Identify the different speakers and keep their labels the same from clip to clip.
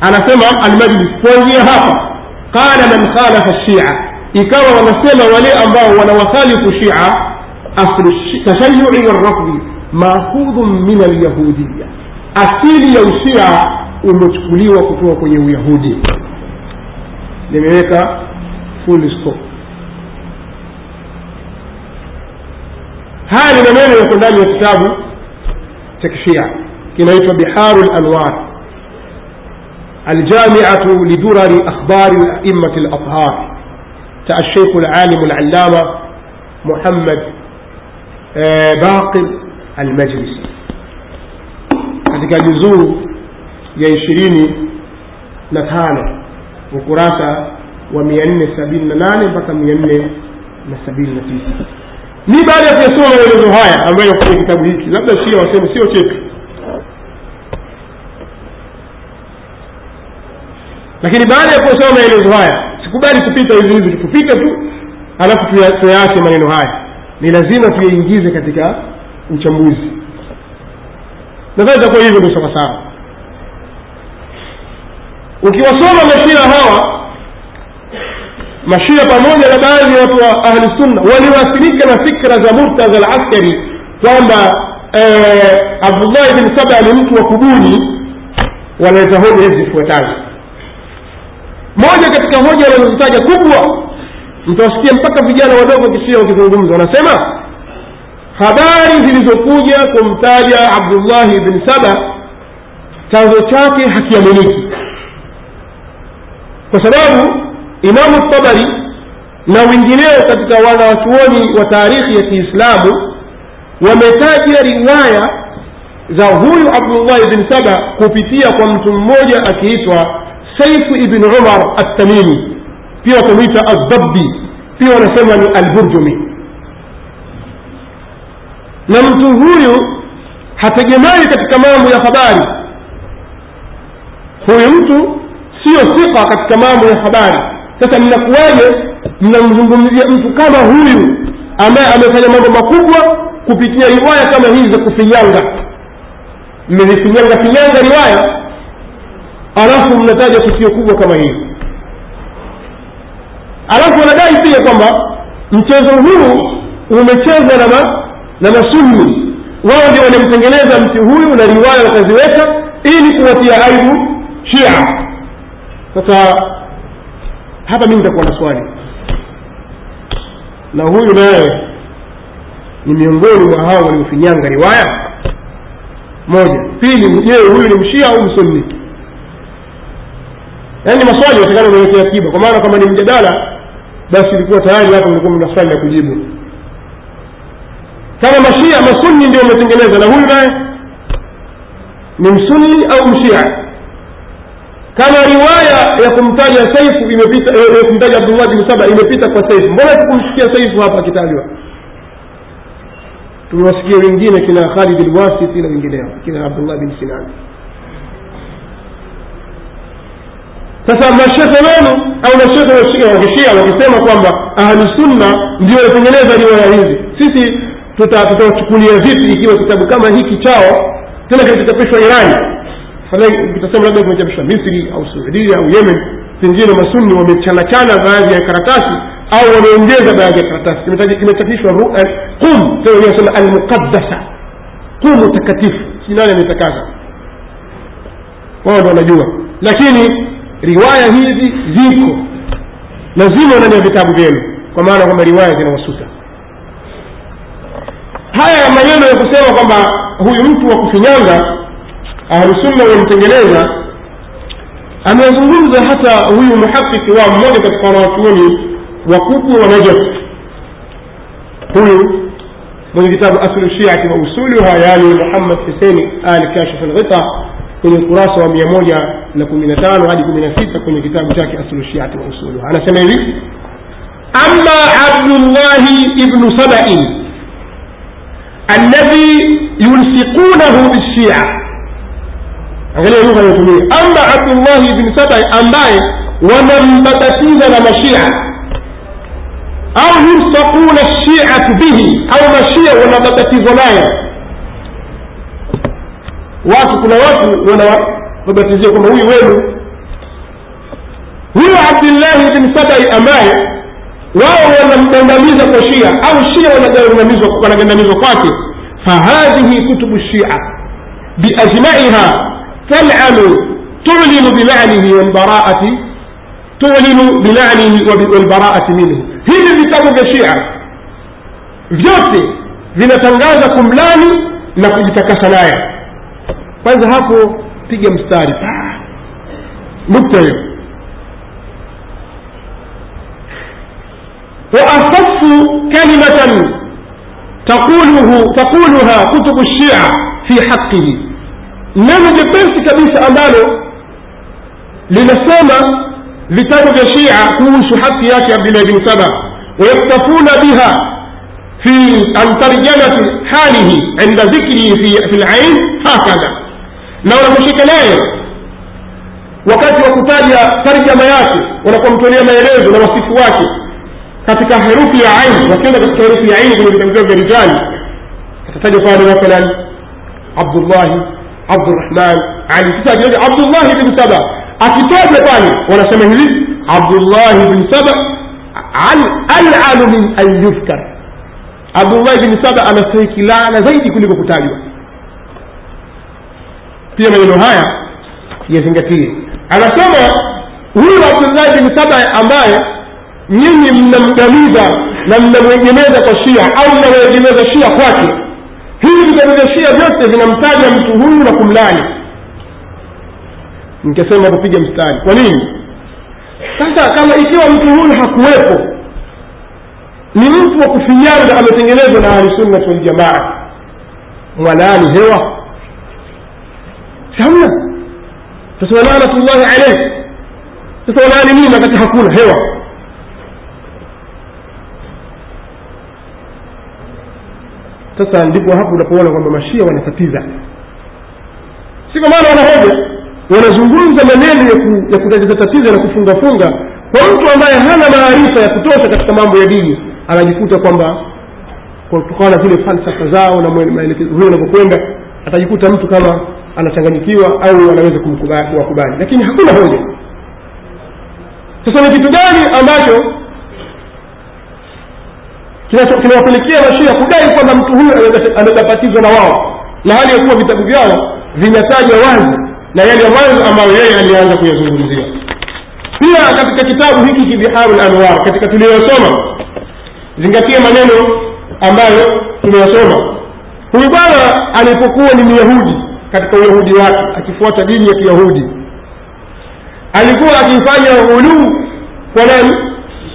Speaker 1: anasema almajlis kuanzia hapa qala man khalafa shia. Ikawa wanasema wale ambao wanawakhalifu shia aslu tashayui warafdi maakhudhun min alyahudiya asili ya ushia umechukuliwa kutoka kwenye uyahudi. Nimeweka full haya ni maneno yako ndani ya kitabu cha kishia. Kinaitwa biharu lanwar الجامعة لدرر أخبار الأئمة الأطهار الشيخ العالم العلامة محمد آه، باقر المجلس. قد يزور يشريني نتانا وقراسة ومئنة سبيلنا نانا بكا مئنة نسبيلنا تيسا مي بعد يسوع ويزوهاي أما يقول كتابه هيك لابد الشيء وسيم سيو تيك lakini baada ya kusoma maelezo haya sikubali kupita hivi hivi tupite tu alafu tuyaache maneno haya. Ni lazima tuyaingize katika uchambuzi. Nadhani itakuwa hivyo ndio sawasawa ukiwasoma mashia hawa mashia pamoja na baadhi ya watu wa ahlisunna waliwasilika na fikra za murtadha alaskari kwamba eh, abdullahi bin saba ni mtu wa kubuni wanaleta hoja hizi zifuatazo moja katika hoja wanazozitaja kubwa mtawasikia mpaka vijana wadogo kisia wakizungumza. Wanasema habari zilizokuja kumtaja abdullahi bin saba chanzo chake hakiaminiki. Kwa sababu imamu tabari na wengineo katika wanawachuoni wa taarikhi ya kiislamu wametaja riwaya za huyu abdullahi bin saba kupitia kwa mtu mmoja akiitwa saifu ibn umar attamimi. Pia wakamwita aldabbi pia wanasema ni alburjumi. Na mtu huyu hategemei katika mambo ya habari. Huyu mtu sio siqa katika mambo ya habari. Sasa mnakuwaje mnamzungumzia mtu kama huyu ambaye amefanya mambo makubwa kupitia riwaya kama hizi za kufinyanga? Mmezifinyanga finyanga riwaya alafu mnataja tukio kubwa kama hili. Alafu wanadai pia kwamba mchezo huu umechezwa na ma, na masunni wao ndio wanamtengeneza mtu huyu na riwaya wakaziweka ili kuwatia aibu shia. Sasa hapa mi nitakuwa na swali. Na huyu naye ni miongoni mwa hao waliofinyanga riwaya. Moja. Pili je huyu ni mshia au msunni yaani maswali watakana umewekea akiba kwa maana kama ni mjadala basi ilikuwa tayari hapo mlikuwa mna swali la kujibu. Kama mashia masunni ndio wametengeneza na huyu naye ni msunni au mshia? Kama riwaya ya kumtaja saifu imepita ya kumtaja abdullah bin saba imepita kwa saifu. Mbona tukumsikia saifu hapa akitajwa? Tumewasikia wengine kina khalid lwasiti na wengineo kina abdullah bin sinan sasa mashekhe wenu au mashekhe wa wakisema kwamba ahlusunna ndio watengeneza riwaya hizi sisi tutawachukulia vipi ikiwa kitabu kama hiki chao tena kilichochapishwa irani? Kitasema labda kimechapishwa misri au suudia au yemen pengine masunni wamechanachana baadhi ya karatasi au wameongeza baadhi ya karatasi. Kimechapishwa qum nasema almuqaddasa. Qumu takatifu sinani ametakaza wao ndo wanajua. Lakini riwaya hizi ziko. Lazima ndani ya vitabu vyenu kwa maana kwamba riwaya zinawasuta haya maneno ya kusema kwamba huyu mtu wa kufinyanga ahlusunna wamtengeneza amezungumza hata huyu muhakiki wao mmoja katika wanawachuoni wakubwa wa najaf. Huyu mwenye kitabu aslu shiati wa usuluha yani muhammad huseini al kashif alghita kwenye ukurasa wa mia moja na kumi na tano hadi kumi na sita kwenye kitabu chake aslu shiati wa usuluha anasema hivi ama abdullahi ibnu sabain alladhi yulsiqunahu bishia angalia lugha anayotumia. Ama abdullahi ibni sabai ambaye wanambabatiza na mashia au yulsaquna shiatu bihi au mashia wanababatizwa naye watu kuna watu wanawabatizia kwamba huyu wenu. Huyo abdillahi bni sabai ambaye wao wanamgandamiza kwa shia au shia wanagandamizwa kwake. Fahadhihi kutubu shia biajmaiha talanu tulinu bilanihi walbaraati tulinu bilanihi walbaraati minhu. Hivi vitabu vya shia vyote vinatangaza kumlani na kujitakasa naye kwanza hapo piga mstari nukta hiyo وأخف كلمة تقوله تقولها كتب الشيعة في حقه neno jepesi kabisa ambalo linasema vitabu vya shia kuhusu haki yake abdillahi bin saba wayaktafuna biha fi an tarjamati halihi inda dhikrihi fi lain hakadha na wanaposhika naye wakati wa kutaja tarjama yake wanapomtolea maelezo na wasifu wake katika herufi ya aini wakienda katika herufi ya aini kwenye vitangizio vya rijali atataja pale mathalan abdullahi abdurahman ali. Sasa akitaja abdullahi bin saba akitajwa pale wanasema hivi abdullahi bin saba alalu min an yufkar abdullahi bin saba anastahiki laana zaidi kuliko kutajwa pia maneno haya yazingatie anasema huyu abdullahi bin saba ambaye nyinyi mnamgamiza na mnamwegemeza kwa shia au mnamwegemeza shia kwake. Hivi vitabu vya shia vyote vinamtaja mtu huyu na kumlani nikasema kupiga mstari. Kwa nini? Sasa kama ikiwa mtu huyu hakuwepo ni mtu wa kufinyanga ametengenezwa na ahlisunnati waljamaa mwalani hewa hamna. Sasa walaanatullahi alaihi sasa walaani nini wakati hakuna hewa? Sasa ndipo hapo unapoona kwamba mashia wanatatiza si kwa maana wanahoja wanazungumza maneno ya, ku, ya kutatiza tatizo na kufungafunga kwa mtu ambaye hana maarifa ya kutosha katika mambo ya dini anajikuta kwamba kutokana na zile falsafa zao na maelekezo huyo unavyokwenda atajikuta mtu kama anachanganyikiwa au anaweza kuwakubali. Lakini hakuna hoja. Sasa ni kitu gani ambacho kinawapelekea mashia kudai kwamba mtu huyu ametatizwa na wao? Na hali ya kuwa vitabu vyao vinataja wazi na yale ya mwanzo ambayo yeye alianza kuyazungumzia. Pia katika kitabu hiki kibiharu lanwar katika tuliyosoma zingatia maneno ambayo tumeyasoma. Huyu bwana alipokuwa ni myahudi katika uyahudi wake akifuata dini ya kiyahudi. Alikuwa akifanya uluu kwa nani?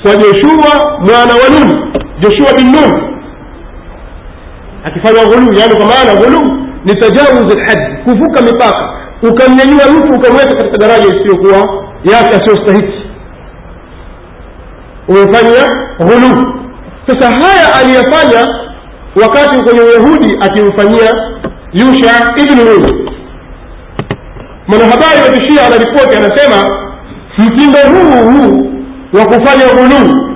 Speaker 1: Kwa joshua mwana wa nun joshua bin nun. Akifanya ghuluu yani kwa maana ghuluu ni tajawuz lhadi kuvuka mipaka ukamnyanyua mtu ukamweka katika daraja isiyokuwa yake asiyostahiki. Umefanya ghuluu sasa haya aliyafanya wakati kwenye uyahudi akimfanyia yusha ibnu nun mwanahabari wa kishia anaripoti anasema mtindo huu huu wa kufanya ghuluu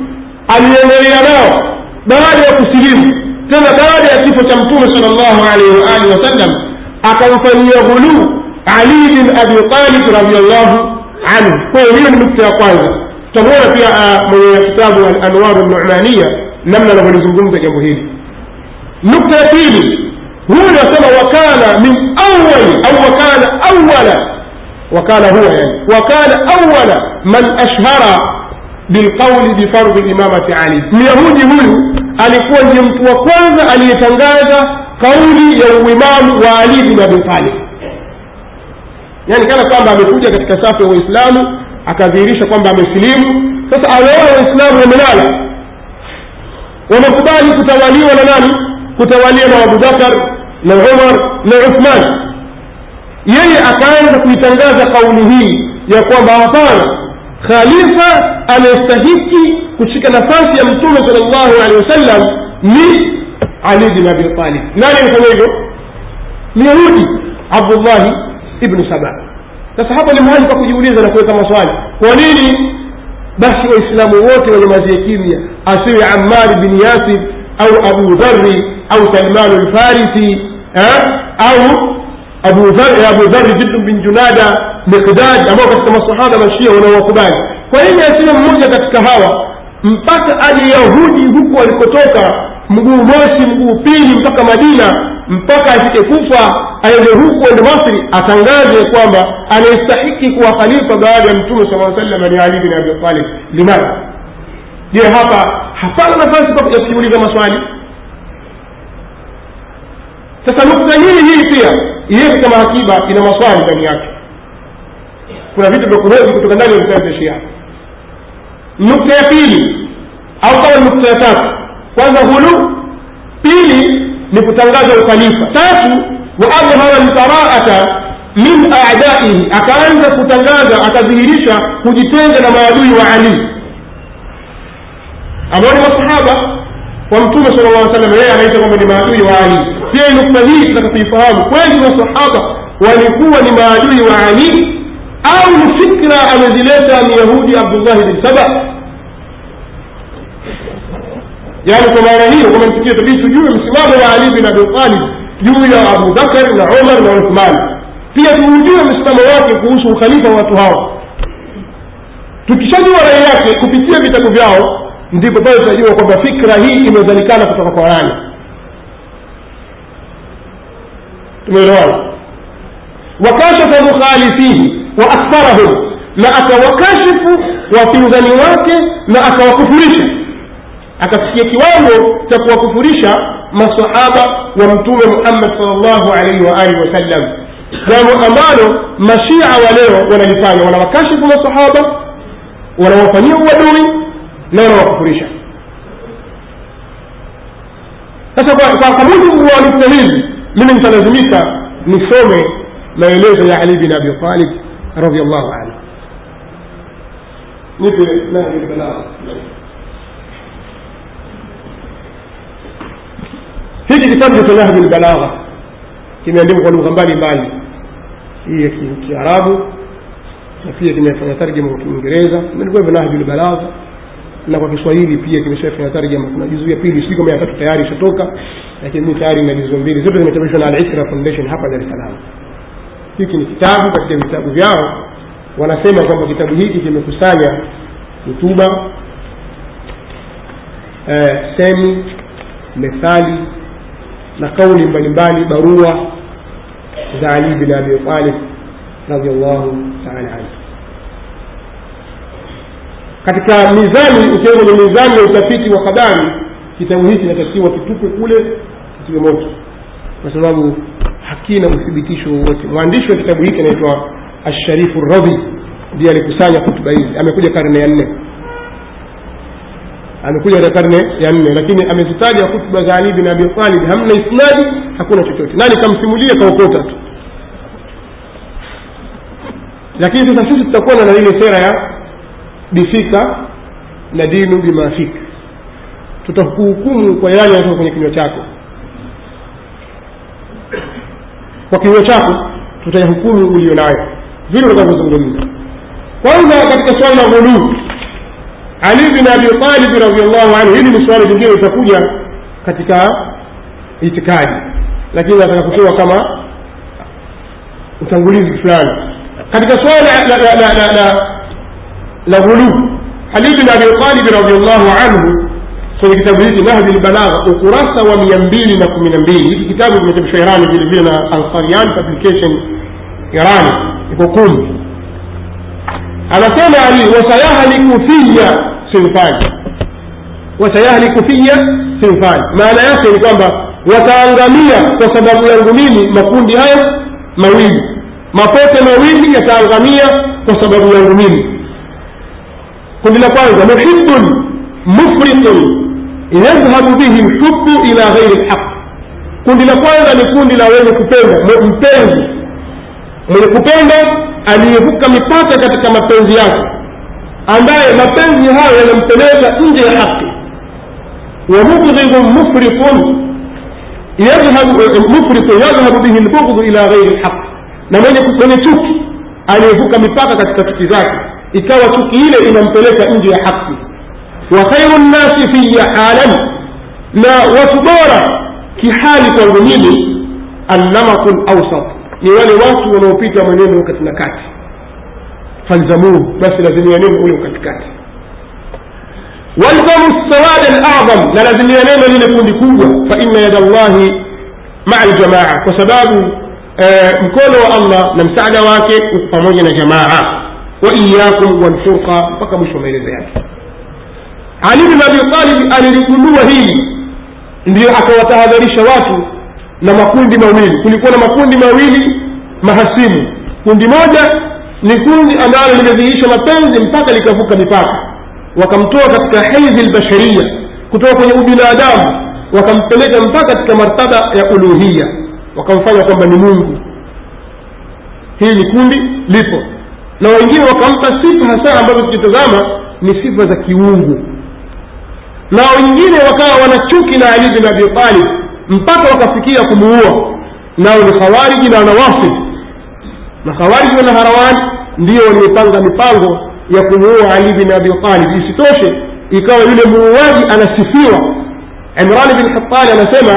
Speaker 1: aliendelea nao baada ya kusilimu. Tena baada ya kifo cha mtume sal llahu alaihi waalihi wasallam akamfanyia ghuluu ali bin abi talib radiallahu anhu. Kwa hiyo ni nukta ya kwanza. Tutamuona pia mwenye kitabu alanwaru numania namna anavyolizungumza jambo hili. Nukta ya pili huyu anasema wakana min awali au wakana awala wakana huwa yani. Wakana awala man ashhara bilqauli bifardhi imamati ali. Myahudi huyu alikuwa ndiye mtu wa kwanza aliyetangaza kauli ya uimamu wa ali bin abi talib. Yani kana kwamba amekuja katika safu ya waislamu akadhihirisha kwamba amesilimu. Sasa awaona waislamu wamelala wamekubali kutawaliwa na nani? Kutawaliwa na abubakar na umar na uthman yeye akaanza kuitangaza kauli hii ya kwamba hapana khalifa anayestahiki kushika nafasi ya mtume sal llahu alehi wasallam ni ali bin abi talib. Nani alifanya hivyo? Myahudi abdullahi ibnu saba sasa hapa ni mahali pa kujiuliza na kuweka maswali. Kwa nini basi waislamu wote wanyamazie kimya asiwe ammar bin yasir au abu dhari au salmanu lfarisi au abu dhari jiddu bin junada miqdad ambao katika masahaba mashia wanaowakubali. Kwa nini asiwe mmoja katika hawa? Mpaka aje yahudi huku alikotoka mguu mosi mguu pili mpaka madina mpaka afike kufa aende huku ende masri atangaze kwamba anayestahiki kuwa khalifa baada ya mtume saa sallam ni ali bin abi talib. Limadha je hapa hapana nafasi ya kujiuliza maswali sasa nukta hii hii pia iweke kama akiba ina maswali ndani yake. Kuna vitu vya kuhoji kutoka ndani ya vitabu vya shia nukta ya pili au kama nukta ya tatu kwanza hulu pili ni kutangaza ukhalifa tatu wa adhhara lbaraata min adaihi akaanza kutangaza akadhihirisha kujitenga na maadui wa ali. Ambao ni masahaba wa mtume sala llah salam yeye anaita kwamba ni maadui wa ali pia nukta hii tunataka kuifahamu kweli masahaba walikuwa ni maadui wa ali au ni fikra amezileta myahudi abdullahi bin saba? Yaani kwa maana hiyo msikie tabii tujue msimamo wa ali bin abi talib juu ya abu bakar na umar na uthman. Pia tuujue msimamo wake kuhusu ukhalifa wa watu hao. Tukishajua rai yake kupitia vitabu vyao ndipo pale tutajua kwamba fikra hii imezalikana kutoka kwa nani تمروان وكاشف مخالفيه وأكثرهم. لا اتوكاشف وفنزاني واكي لا اتوكفرش اكفسي كوانو تقوى كفرش ما صحابة ومتوم محمد صلى الله عليه وآله وسلم. وانو امانو مشيع وليو ولا لفاني ولا وكاشف ما صحابة ولا وفني ودوني لا وكفرش فسبع فاقبوه الله للتهيل mimi nitalazimika nisome maelezo ya ali bin abi talib radiallahu anhu. Nipe nahji lbalagha hiki kitabu cha nahji lbalagha kimeandikwa kwa lugha mbalimbali. Hii ya kiarabu na pia kimefanya tarjima kwa kiingereza. Imeandikwa hivyo nahju lbalagha na kwa kiswahili pia kimeshafanya tarjama kuna juzu ya pili sijui kama ya tatu tayari ishatoka lakini mi tayari na juzu mbili. Zote zimechapishwa na al-Isra Foundation hapa Dar es Salaam. Hiki ni kitabu katika vitabu vyao wanasema kwamba kitabu hiki kimekusanya hutuba eh, semi methali na kauli mbalimbali barua za Ali bin Abi Talib radiallahu taala anhu katika mizani ukiwa kwenye mizani ya utafiti wa habari kitabu hiki kinatakiwa kitupe kule kitiwe moto kwa sababu hakina uthibitisho wowote. Mwandishi wa kitabu hiki anaitwa asharifu radhi ndiye alikusanya hutuba hizi amekuja karne ya nne. Amekuja katika karne ya nne lakini amezitaja hutuba za ali bin abi talib. Hamna isnadi hakuna chochote. Nani kamsimulia kaokota tu. Lakini sasa sisi tutakuwa na ile sera ya bifika na dinu bimafika tutakuhukumu kwa yale yatoka kwenye kinywa chako. Kwa kinywa chako tutayahukumu ulio nayo. Vile utakavyozungumza kwanza katika swali la ghuluu ali bin abi talib radiallahu anhu hili ni swali lingine litakuja katika itikadi. Lakini nataka kutoa kama utangulizi fulani. Katika swala la, la, la, la, la, la ghuluu. Ali bin abi talibi radiallahu anhu kwenye kitabu hiki nahdi lbalagha ukurasa wa mia mbili na kumi na mbili. Hiki kitabu kimechapishwa irani vile na ansarian publication irani iko kumi. Anasema ali wasayahliku fiya sinfani wasayahliku fiya sinfani maana yake ni kwamba wataangamia kwa sababu yangu mimi makundi haya mawili. Mapote mawili yataangamia kwa sababu yangu mimi kundi la kwanza muhibun mufritun yadhhabu bihi lhubu ila ghairi lhaq kundi la kwanza ni kundi la wenye kupenda mpenzi. Mwenye kupenda aliyevuka mipaka katika mapenzi yake ambaye mapenzi hayo yanampeleka nje ya haki wa mubghidun mufritun mufritun yadhhabu bihi lbughdu ila ghairi lhaq na mwenye chuki aliyevuka mipaka katika chuki zake ikawa chuki ile inampeleka nje ya haki. Wa khairu nnasi fiya halan. Na watu bora kihali kwangu mimi annamaku lawsat ni wale watu wanaopita mwenendo kati na kati. Falzamuhu basi lazimia neno ule katikati walzamu sawada ladham na lazimia neno lile kundi kubwa. Faina yada llahi maa ljamaa kwa sababu eh, mkono wa allah na msaada wake uko pamoja na jamaa wa iyakum walfurqa mpaka mwisho wa maelezo yake. Ali bin abi talib aliligundua hili ndiyo akawatahadharisha watu na makundi mawili. Kulikuwa na makundi mawili mahasimu. Kundi moja ni kundi ambalo limedhihirisha mapenzi mpaka likavuka mipaka. Wakamtoa katika haidhi lbasharia kutoka kwenye ubinadamu wakampeleka mpaka katika martaba ya uluhiya wakamfanya kwamba ni mungu. Hili ni kundi lipo na wengine wakampa sifa hasa ambazo tukitazama ni sifa za kiungu. Na wengine wakawa wana chuki na ali bin abi talib mpaka wakafikia kumuua. Nao ni khawariji na wanawasib na khawariji wana harawani ndio waliopanga mipango ya kumuua ali bin abi talib. Isitoshe ikawa yule muuaji anasifiwa. Imran bin hatali anasema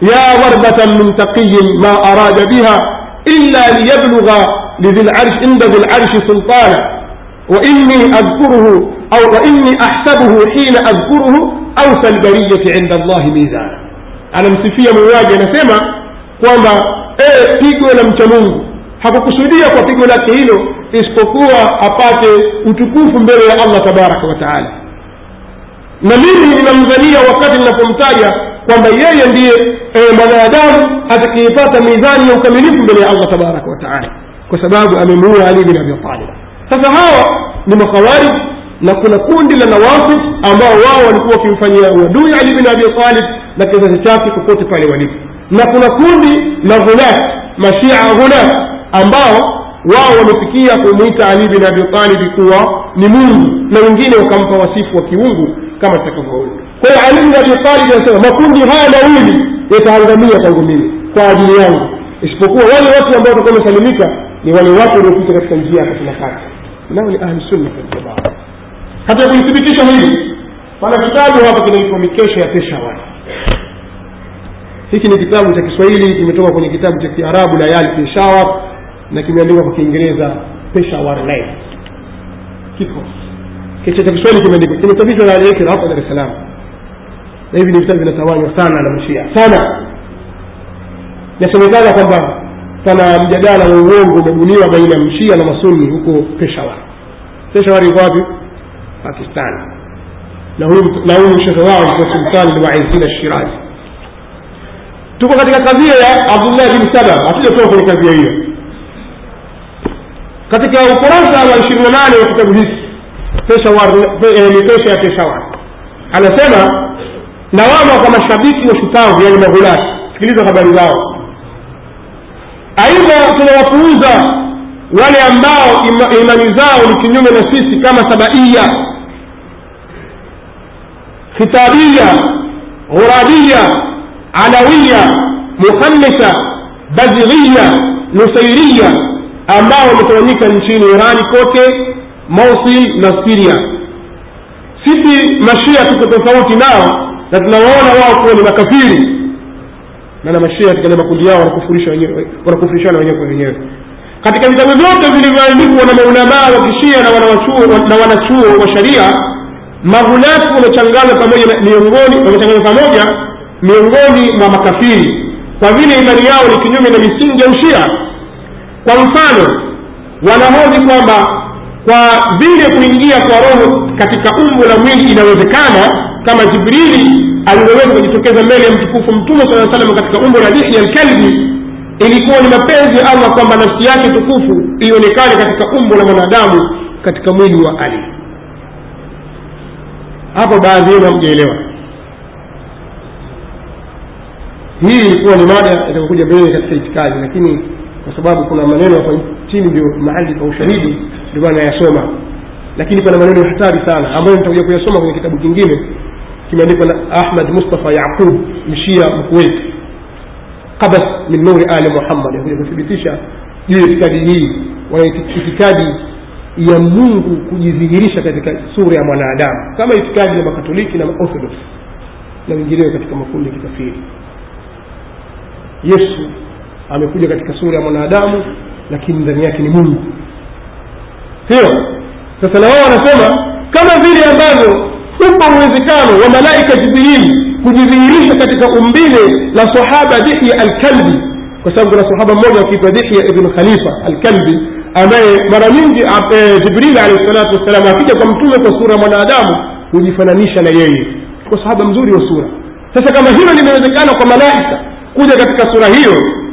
Speaker 1: ya warbatan min taqiyin ma arada biha إلا ليبلغ لذي العرش عند ذي العرش سلطانا. وإني أذكره أو وإني أحسبه حين أذكره أوسى البرية عند الله ميزانا. أنا مسفية مواجهة نسمع وما إيه تيكو لم تنوم حكو كسودية فتيكو لكيلو إسكوكوا أباتي وتكوف مبيرو الله تبارك وتعالى. نميني من المزنية وقت لكم تايا kwamba yeye ndiye e, mwanadamu atakayepata mizani ya ukamilifu mbele ya allah tabaraka wataala kwa sababu amemuua ali bin abi talib. Sasa hawa ni makhawarij na kuna kundi la nawasif ambao wao walikuwa wakimfanyia uadui ali bin abi talib na kizazi chake popote pale walipo. Na kuna kundi la ghulat mashia ghulat ambao wao wamefikia kumwita ali bin abi talib kuwa ni mungu na wengine wakampa wasifu wa kiungu kama tutakavyoona kwa ali bin abi anasema makundi haya mawili yataangamia tangu mimi kwa ajili yangu. Isipokuwa wale watu ambao watakuwa wamesalimika ni wale watu waliopita katika njia ya katina kati nao ni ahlusunna waljamaa katika kulithibitisha hili pana kitabu hapa kinaitwa mikesha ya peshawar hiki ni kitabu cha kiswahili kimetoka kwenye kitabu cha kiarabu layali peshawar na kimeandikwa kwa kiingereza peshawar kiko kicha cha kiswahili kimeandikwa. Kimechapishwa na aliyekira hapa dar es salaam na hivi ni vitabu vinatawanywa sana na mashia. Sana. Inasemekana kwamba pana mjadala wa uongo umebuniwa baina ya mshia na masuni huko peshawar. Peshawar iko wapi? Pakistan. Na huyu shekhe wao alikuwa sultani lwaizina shirazi tuko katika kadhia ya abdullahi bin saba hatujatoka kwenye kadhia hiyo. Katika ukurasa wa ishirini na nane wa kitabu hiki pesha ya peshawar. Anasema lawama kwa mashabiki wa shupavu yani maghulati sikiliza habari zao. Aidha tunawapuuza wale ambao ima, imani zao ni kinyume na sisi kama sabaia. Khitabia ghurabia alawiya muhamisa bazighiya nusairia ambao wametawanyika nchini irani kote mosul na siria. Sisi mashia tuko tofauti nao na tunawaona wao kuwa ni makafiri. Na na mashia katika makundi yao wanakufurishana wenyewe kwa wenyewe. Katika vitabu vyote vilivyoandikwa na maulamaa wa kishia na wanachuo wa sharia maghulati wamechanganywa pamoja miongoni wamechanganywa pamoja miongoni mwa makafiri. Kwa vile imani yao ni kinyume na misingi ya ushia. Kwa mfano wanahoji kwamba kwa vile kuingia kwa roho katika umbo la mwili inawezekana kama jibrili alivyoweza kujitokeza mbele ya mtukufu mtume saa salam katika umbo la dihya alkalbi ilikuwa ni mapenzi ya allah kwamba nafsi yake tukufu ionekane katika umbo la mwanadamu katika mwili wa ali. Hapo baadhi yenu hamjaelewa. Hii ilikuwa ni mada itakokuja mbele katika itikadi lakini kwa sababu kuna maneno hapa chini ndio mahali pa ushahidi ndio nayasoma. Lakini kuna maneno hatari sana ambayo nitakuja kuyasoma kwenye kitabu kingine kimeandikwa na ahmad mustafa yaqub mshia mkuwait qabas min nuri ali muhammad yakuja kuthibitisha juu ya itikadi hii wana itikadi ya mungu kujidhihirisha katika sura ya mwanadamu kama itikadi ya makatoliki na maorthodox na wengineo katika makundi ya kikafiri. Yesu amekuja katika sura ya mwanadamu lakini ndani yake ni mungu. Sio? Sasa na wao wanasema kama vile ambavyo upo uwezekano wa malaika jibrili kujidhihirisha katika umbile la sahaba dihya alkalbi kwa sababu kuna sahaba mmoja akiitwa dihya ibnu khalifa alkalbi ambaye mara nyingi e, jibrili alehi salatu wassalam akija kwa mtume kwa sura ya mwanadamu hujifananisha na yeye. Kwa sahaba mzuri wa sura. Sasa kama hilo limewezekana kwa malaika kuja katika sura hiyo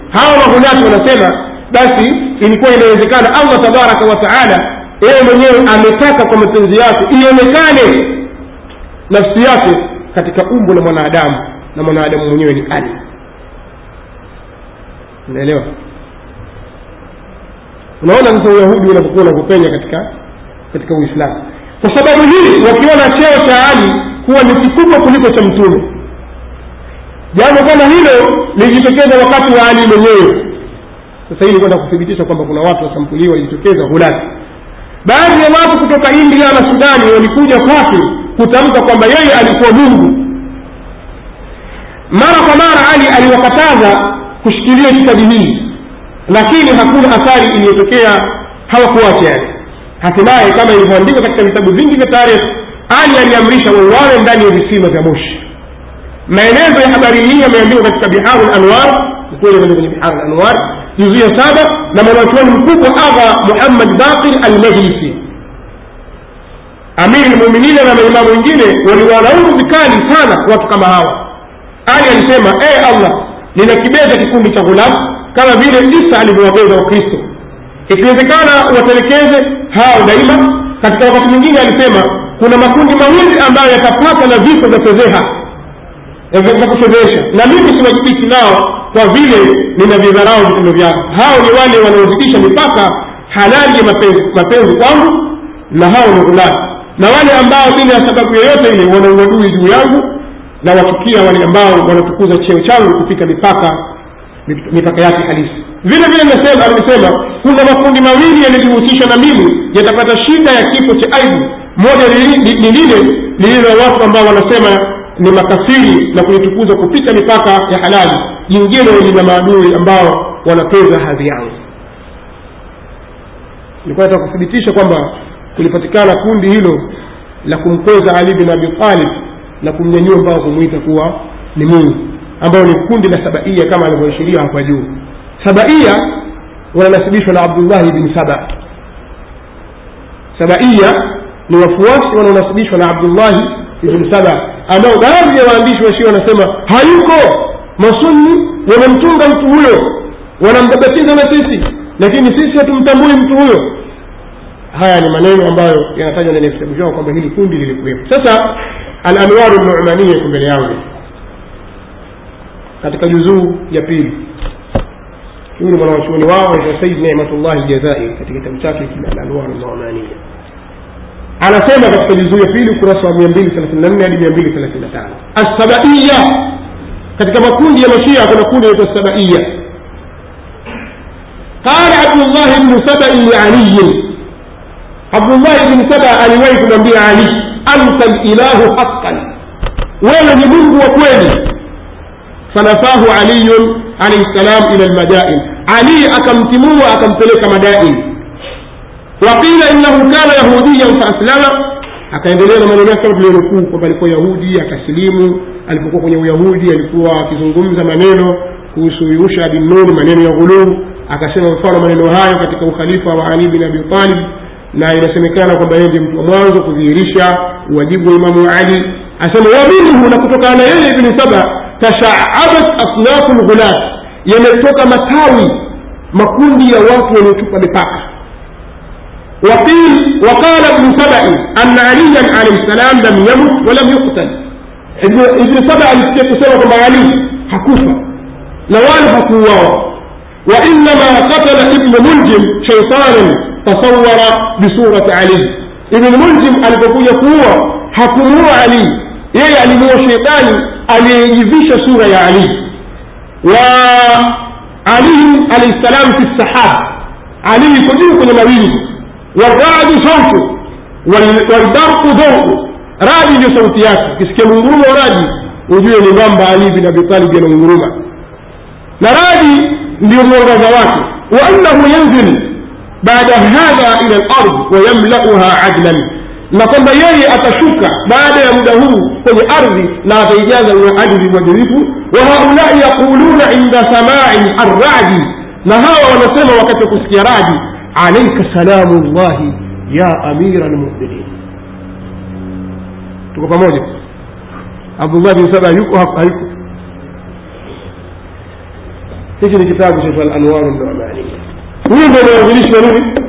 Speaker 1: hawa mahunati wanasema basi ilikuwa inawezekana allah tabaraka wataala yeye mwenyewe ametaka kwa mapenzi yake ionekane nafsi yake katika umbo la mwanadamu na mwanadamu mwenyewe ni ali unaelewa? Unaona sasa uyahudi unapokuwa unakupenya katika katika uislamu. Kwa sababu hii wakiona cheo cha ali kuwa ni kikubwa kuliko cha mtume. Jambo kama hilo lilijitokeza wakati wa ali mwenyewe. Sasa hii kwenda kuthibitisha kwamba kuna watu wa sampuli walijitokeza hulati baadhi ya watu kutoka india na sudani walikuja kwake kutamka kwamba yeye alikuwa mungu. Mara kwa mara ali aliwakataza kushikilia itikadi hii lakini hakuna athari iliyotokea hawakuwacha yani hatimaye kama ilivyoandikwa katika vitabu vingi vya taarikh ali aliamrisha wauawe ndani ya visima vya moshi. Maelezo ya habari hii yameandikwa katika biharu lanwar kwenye biharu lanwar juzu ya saba na mwanachuoni mkubwa agha muhammad bakir almajlisi amiri muminina na maimamu wengine waliwalaumu vikali sana watu kama hawa. Ali alisema ee allah ninakibeza kikundi cha ghulamu kama vile isa alivyowabeza wakristo. Ikiwezekana watelekeze hao daima. Katika wakati mwingine alisema kuna makundi mawili ambayo yatapata na vifo vya fedheha vya kufedhesha na mimi siwajibiki nao kwa vile ninavidharau vitendo vyao. Hao ni wale wanaozidisha mipaka halali ya mapenzi kwangu na hao ni ghulamu na wale ambao bila ya sababu yoyote ile wana uadui juu yangu na wachukia wale ambao wanatukuza cheo changu kufika mipaka mipaka yake halisi. Vile vile amesema kuna makundi mawili yaliyojihusisha na mimi yatapata shida ya kifo cha aibu. Moja ni lile lililo watu ambao wanasema ni makafiri na kulitukuza kupita mipaka ya halali. Jingine lina maadui ambao wanapeza hadhi yangu. Nilikuwa nataka kuthibitisha kwamba kulipatikana kundi hilo la kumkweza ali bin abi talib na kumnyanyua mpaka kumwita kuwa ni mungu ambayo ni kundi la sabaia kama alivyoashiria hapa juu. Sabaia wananasibishwa na abdullahi bin saba. Sabaia ni wafuasi wanaonasibishwa na abdullahi ibn saba ambao baadhi ya waandishi wa shia wanasema hayuko. Masunni wamemtunga mtu huyo wanambabatiza na sisi lakini sisi hatumtambui mtu huyo haya ni maneno ambayo yanatajwa ndani ya vitabu vyao kwamba hili kundi lilikuwepo. Sasa alanwaru numania iko mbele yangu katika juzuu ya pili. Huyu ni mwanawachuoni wao anaitwa said nematullahi ljazairi katika kitabu chake alanwaru numania anasema katika juzuu ya pili ukurasa wa mia mbili thelathini na nne hadi mia mbili thelathini na tano. Assabaiya katika makundi ya mashia kuna kundi inaitwa sabaiya qala abdullahi bnu sabai lialiyin abdullahi bin saba aliwahi kumwambia ali anta lilahu haqan wewe ni mungu wa kweli. Fanafahu aliyun alaihi salam ila lmadain ali akamtimua akampeleka madain. Waqila innahu kana yahudiyan faaslama akaendelea na maneno yake tulionukuu kwamba alikuwa yahudi akasilimu. Alipokuwa kwenye uyahudi alikuwa akizungumza maneno kuhusu yusha bin maneno ya ghuluu. Akasema mfano maneno hayo katika ukhalifa wa ali bin abi talib na inasemekana kwamba yeye ndiye mtu wa mwanzo kudhihirisha uwajibu wa imamu ali asema waminhu na kutokana na yeye ibni saba tashaabat asnafu lghulat yametoka matawi makundi ya watu waliotupa mipaka وقيل وقال ابن سبأ أن عليا عليه السلام لم يمت ولم يقتل ابن, ابن سبأ alisikia kwamba Ali hakufa na wala hakuuawa وإنما قتل ابن ملجم شيطانا tasawara bisurat ali ibn munjim alipokuja kuua hakumua ali. Yeye alimua sheitani aliyejivisha sura ya alii wa alihim alaihi salam fi sahab ali yuko juu kwenye mawingu. Waradi sautu walbarku dhouku radi ndio sauti yake. Ukisikia munguruma wa radi ujue ni kwamba ali bin abitalibi anaunguruma na radi ndio mwangaza wake. Wa annahu yanzilu baada hadha ila al-ard wa yamla'uha adlan na kwamba yeye atashuka baada ya muda huu kwenye ardhi na ataijaza ina adili mwadilifu. Wa haulai yaquluna inda samai arradi na hawa wanasema wakati wa kusikia radi alaika salamu llahi ya amira lmuminin tuko pamoja? Abdullah bin saba yuko hayuko. Hiki ni kitabu cha alanwaru Nije dovoljno da ništa nudi,